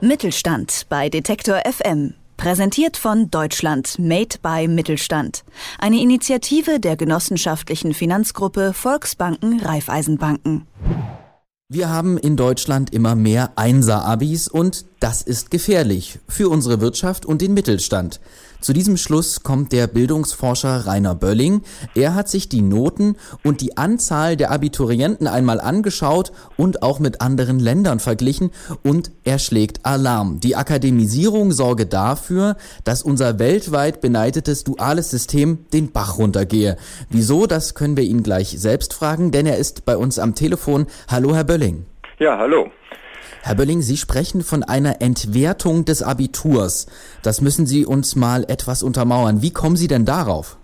Mittelstand bei Detektor FM. Präsentiert von Deutschland Made by Mittelstand. Eine Initiative der genossenschaftlichen Finanzgruppe Volksbanken Raiffeisenbanken. Wir haben in Deutschland immer mehr Einser-Abis und das ist gefährlich für unsere Wirtschaft und den Mittelstand. Zu diesem Schluss kommt der Bildungsforscher Rainer Bölling. Er hat sich die Noten und die Anzahl der Abiturienten einmal angeschaut und auch mit anderen Ländern verglichen und er schlägt Alarm. Die Akademisierung sorge dafür, dass unser weltweit beneidetes duales System den Bach runtergehe. Wieso, das können wir ihn gleich selbst fragen, denn er ist bei uns am Telefon. Hallo, Herr Bölling. Ja, hallo. Herr Bölling, Sie sprechen von einer Entwertung des Abiturs. Das müssen Sie uns mal etwas untermauern. Wie kommen Sie denn darauf?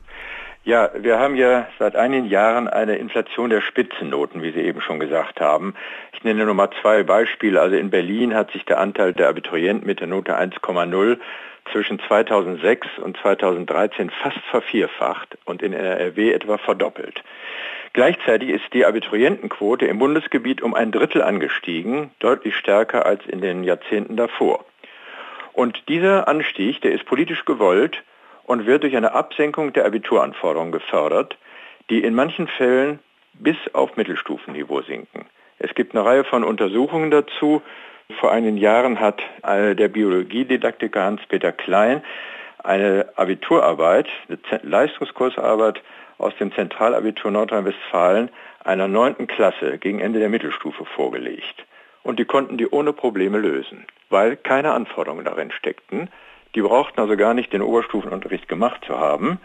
Ja, wir haben ja seit einigen Jahren eine Inflation der Spitzennoten, wie Sie eben schon gesagt haben. Ich nenne nur mal zwei Beispiele. Also in Berlin hat sich der Anteil der Abiturienten mit der Note 1,0 zwischen 2006 und 2013 fast vervierfacht und in NRW etwa verdoppelt. Gleichzeitig ist die Abiturientenquote im Bundesgebiet um ein Drittel angestiegen, deutlich stärker als in den Jahrzehnten davor. Und dieser Anstieg, der ist politisch gewollt und wird durch eine Absenkung der Abituranforderungen gefördert, die in manchen Fällen bis auf Mittelstufenniveau sinken. Es gibt eine Reihe von Untersuchungen dazu. Vor einigen Jahren hat der Biologiedidaktiker Hans-Peter Klein eine Abiturarbeit, eine Leistungskursarbeit aus dem Zentralabitur Nordrhein-Westfalen einer neunten Klasse gegen Ende der Mittelstufe vorgelegt. Und die konnten die ohne Probleme lösen, weil keine Anforderungen darin steckten. Die brauchten also gar nicht den Oberstufenunterricht gemacht zu haben,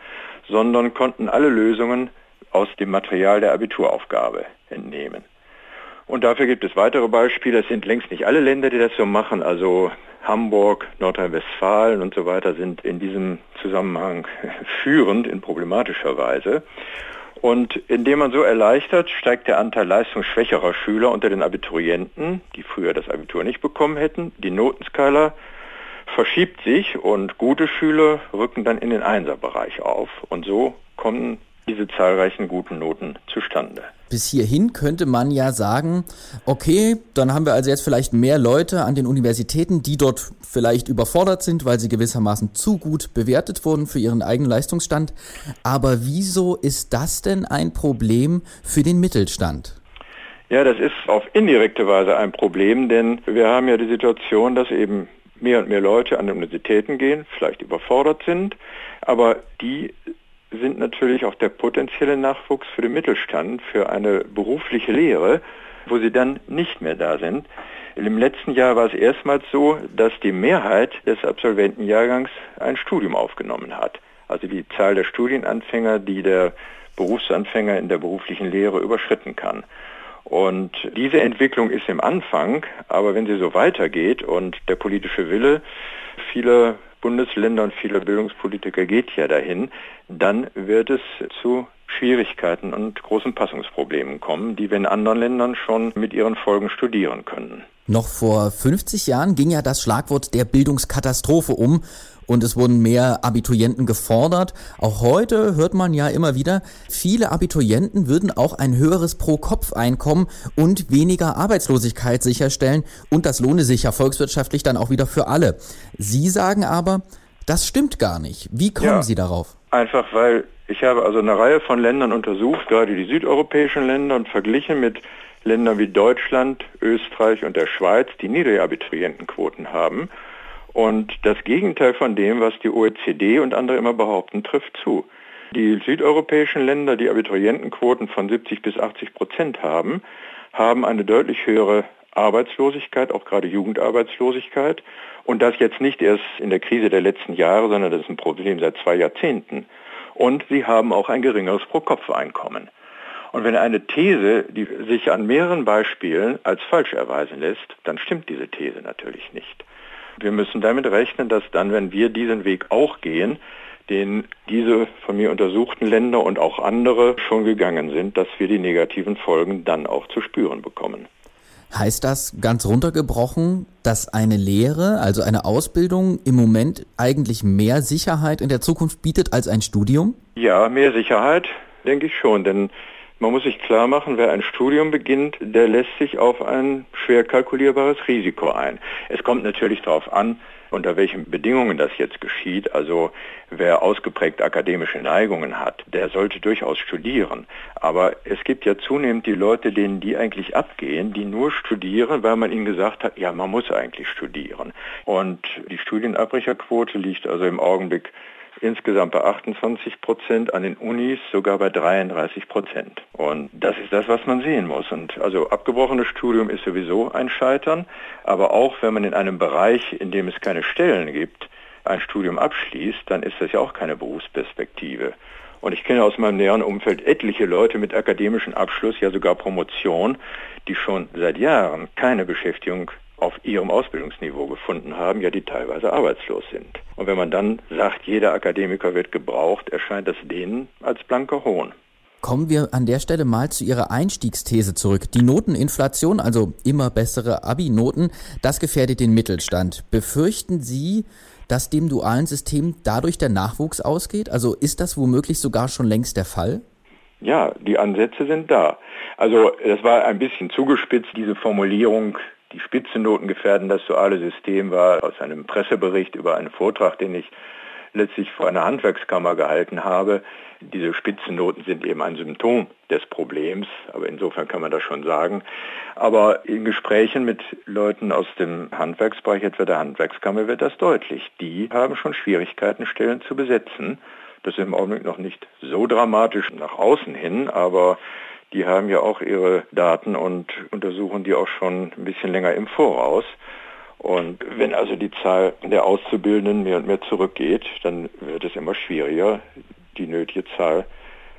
sondern konnten alle Lösungen aus dem Material der Abituraufgabe entnehmen. Und dafür gibt es weitere Beispiele. Es sind längst nicht alle Länder, die das so machen. Also Hamburg, Nordrhein-Westfalen und so weiter sind in diesem Zusammenhang führend in problematischer Weise. Und indem man so erleichtert, steigt der Anteil leistungsschwächerer Schüler unter den Abiturienten, die früher das Abitur nicht bekommen hätten. Die Notenskala verschiebt sich und gute Schüler rücken dann in den Einserbereich auf. Und so kommen diese zahlreichen guten Noten zustande. Bis hierhin könnte man ja sagen, okay, dann haben wir also jetzt vielleicht mehr Leute an den Universitäten, die dort vielleicht überfordert sind, weil sie gewissermaßen zu gut bewertet wurden für ihren eigenen Leistungsstand. Aber wieso ist das denn ein Problem für den Mittelstand? Ja, das ist auf indirekte Weise ein Problem, denn wir haben ja die Situation, dass eben mehr und mehr Leute an Universitäten gehen, vielleicht überfordert sind, aber die sind natürlich auch der potenzielle Nachwuchs für den Mittelstand, für eine berufliche Lehre, wo sie dann nicht mehr da sind. Im letzten Jahr war es erstmals so, dass die Mehrheit des Absolventenjahrgangs ein Studium aufgenommen hat. Also die Zahl der Studienanfänger, die der Berufsanfänger in der beruflichen Lehre überschritten kann. Und diese Entwicklung ist im Anfang, aber wenn sie so weitergeht und der politische Wille vieler Bundesländer und vieler Bildungspolitiker geht ja dahin, dann wird es zu Schwierigkeiten und großen Passungsproblemen kommen, die wir in anderen Ländern schon mit ihren Folgen studieren können. Noch vor 50 Jahren ging ja das Schlagwort der Bildungskatastrophe um und es wurden mehr Abiturienten gefordert. Auch heute hört man ja immer wieder, viele Abiturienten würden auch ein höheres Pro-Kopf-Einkommen und weniger Arbeitslosigkeit sicherstellen und das lohne sich ja volkswirtschaftlich dann auch wieder für alle. Sie sagen aber, das stimmt gar nicht. Wie kommen ja, Sie darauf? Einfach weil ich habe also eine Reihe von Ländern untersucht, gerade die südeuropäischen Länder und verglichen mit Ländern wie Deutschland, Österreich und der Schweiz, die niedrige Abiturientenquoten haben. Und das Gegenteil von dem, was die OECD und andere immer behaupten, trifft zu. Die südeuropäischen Länder, die Abiturientenquoten von 70 bis 80 Prozent haben, haben eine deutlich höhere Arbeitslosigkeit, auch gerade Jugendarbeitslosigkeit. Und das jetzt nicht erst in der Krise der letzten Jahre, sondern das ist ein Problem seit zwei Jahrzehnten. Und sie haben auch ein geringeres Pro-Kopf-Einkommen. Und wenn eine These, die sich an mehreren Beispielen als falsch erweisen lässt, dann stimmt diese These natürlich nicht. Wir müssen damit rechnen, dass dann, wenn wir diesen Weg auch gehen, den diese von mir untersuchten Länder und auch andere schon gegangen sind, dass wir die negativen Folgen dann auch zu spüren bekommen. Heißt das ganz runtergebrochen, dass eine Lehre, also eine Ausbildung im Moment eigentlich mehr Sicherheit in der Zukunft bietet als ein Studium? Ja, mehr Sicherheit, denke ich schon, denn Man muss sich klar machen, wer ein Studium beginnt, der lässt sich auf ein schwer kalkulierbares Risiko ein. Es kommt natürlich darauf an, unter welchen Bedingungen das jetzt geschieht. Also wer ausgeprägt akademische Neigungen hat, der sollte durchaus studieren. Aber es gibt ja zunehmend die Leute, denen die eigentlich abgehen, die nur studieren, weil man ihnen gesagt hat, ja, man muss eigentlich studieren. Und die Studienabbrecherquote liegt also im Augenblick insgesamt bei 28 Prozent, an den Unis sogar bei 33 Prozent. Und das ist das, was man sehen muss. Und also abgebrochenes Studium ist sowieso ein Scheitern, aber auch wenn man in einem Bereich, in dem es keine Stellen gibt, ein Studium abschließt, dann ist das ja auch keine Berufsperspektive. Und ich kenne aus meinem näheren Umfeld etliche Leute mit akademischem Abschluss, ja sogar Promotion, die schon seit Jahren keine Beschäftigung auf ihrem Ausbildungsniveau gefunden haben, ja die teilweise arbeitslos sind. Und wenn man dann sagt, jeder Akademiker wird gebraucht, erscheint das denen als blanker Hohn. Kommen wir an der Stelle mal zu Ihrer Einstiegsthese zurück. Die Noteninflation, also immer bessere Abi-Noten, das gefährdet den Mittelstand. Befürchten Sie, dass dem dualen System dadurch der Nachwuchs ausgeht? Also ist das womöglich sogar schon längst der Fall? Ja, die Ansätze sind da. Also das war ein bisschen zugespitzt, diese Formulierung, die Spitzennoten gefährden das duale System war aus einem Pressebericht über einen Vortrag, den ich letztlich vor einer Handwerkskammer gehalten habe. Diese Spitzennoten sind eben ein Symptom des Problems, aber insofern kann man das schon sagen. Aber in Gesprächen mit Leuten aus dem Handwerksbereich, etwa der Handwerkskammer, wird das deutlich. Die haben schon Schwierigkeiten, Stellen zu besetzen. Das ist im Augenblick noch nicht so dramatisch nach außen hin, aber die haben ja auch ihre Daten und untersuchen die auch schon ein bisschen länger im Voraus. Und wenn also die Zahl der Auszubildenden mehr und mehr zurückgeht, dann wird es immer schwieriger, die nötige Zahl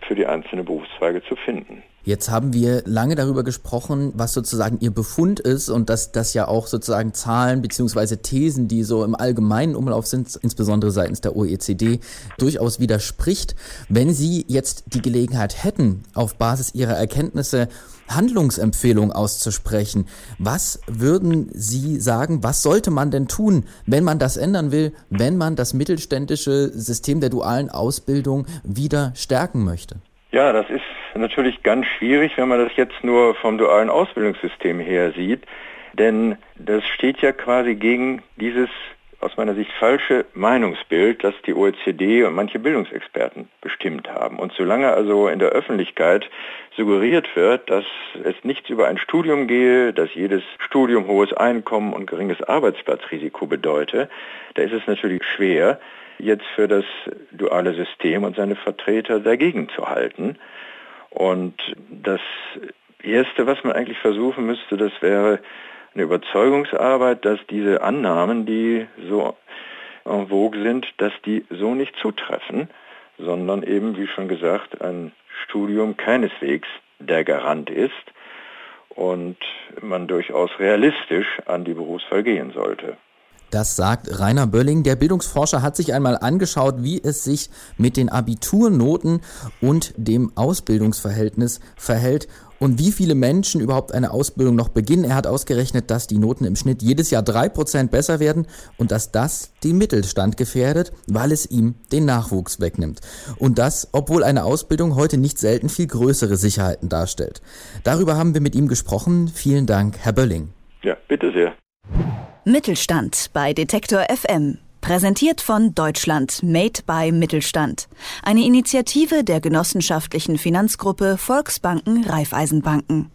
für die einzelnen Berufszweige zu finden. Jetzt haben wir lange darüber gesprochen, was sozusagen Ihr Befund ist und dass das ja auch sozusagen Zahlen beziehungsweise Thesen, die so im allgemeinen Umlauf sind, insbesondere seitens der OECD, durchaus widerspricht. Wenn Sie jetzt die Gelegenheit hätten, auf Basis Ihrer Erkenntnisse Handlungsempfehlungen auszusprechen, was würden Sie sagen, was sollte man denn tun, wenn man das ändern will, wenn man das mittelständische System der dualen Ausbildung wieder stärken möchte? Ja, das ist natürlich ganz schwierig, wenn man das jetzt nur vom dualen Ausbildungssystem her sieht, denn das steht ja quasi gegen dieses aus meiner Sicht falsche Meinungsbild, das die OECD und manche Bildungsexperten bestimmt haben. Und solange also in der Öffentlichkeit suggeriert wird, dass es nichts über ein Studium gehe, dass jedes Studium hohes Einkommen und geringes Arbeitsplatzrisiko bedeute, da ist es natürlich schwer, jetzt für das duale System und seine Vertreter dagegen zu halten. Und das Erste, was man eigentlich versuchen müsste, das wäre eine Überzeugungsarbeit, dass diese Annahmen, die so en vogue sind, dass die so nicht zutreffen, sondern eben, wie schon gesagt, ein Studium keineswegs der Garant ist und man durchaus realistisch an die Berufswahl gehen sollte. Das sagt Rainer Bölling. Der Bildungsforscher hat sich einmal angeschaut, wie es sich mit den Abiturnoten und dem Ausbildungsverhältnis verhält und wie viele Menschen überhaupt eine Ausbildung noch beginnen. Er hat ausgerechnet, dass die Noten im Schnitt jedes Jahr drei Prozent besser werden und dass das den Mittelstand gefährdet, weil es ihm den Nachwuchs wegnimmt. Und das, obwohl eine Ausbildung heute nicht selten viel größere Sicherheiten darstellt. Darüber haben wir mit ihm gesprochen. Vielen Dank, Herr Bölling. Ja, bitte sehr. Mittelstand bei Detektor FM. Präsentiert von Deutschland Made by Mittelstand. Eine Initiative der genossenschaftlichen Finanzgruppe Volksbanken Raiffeisenbanken.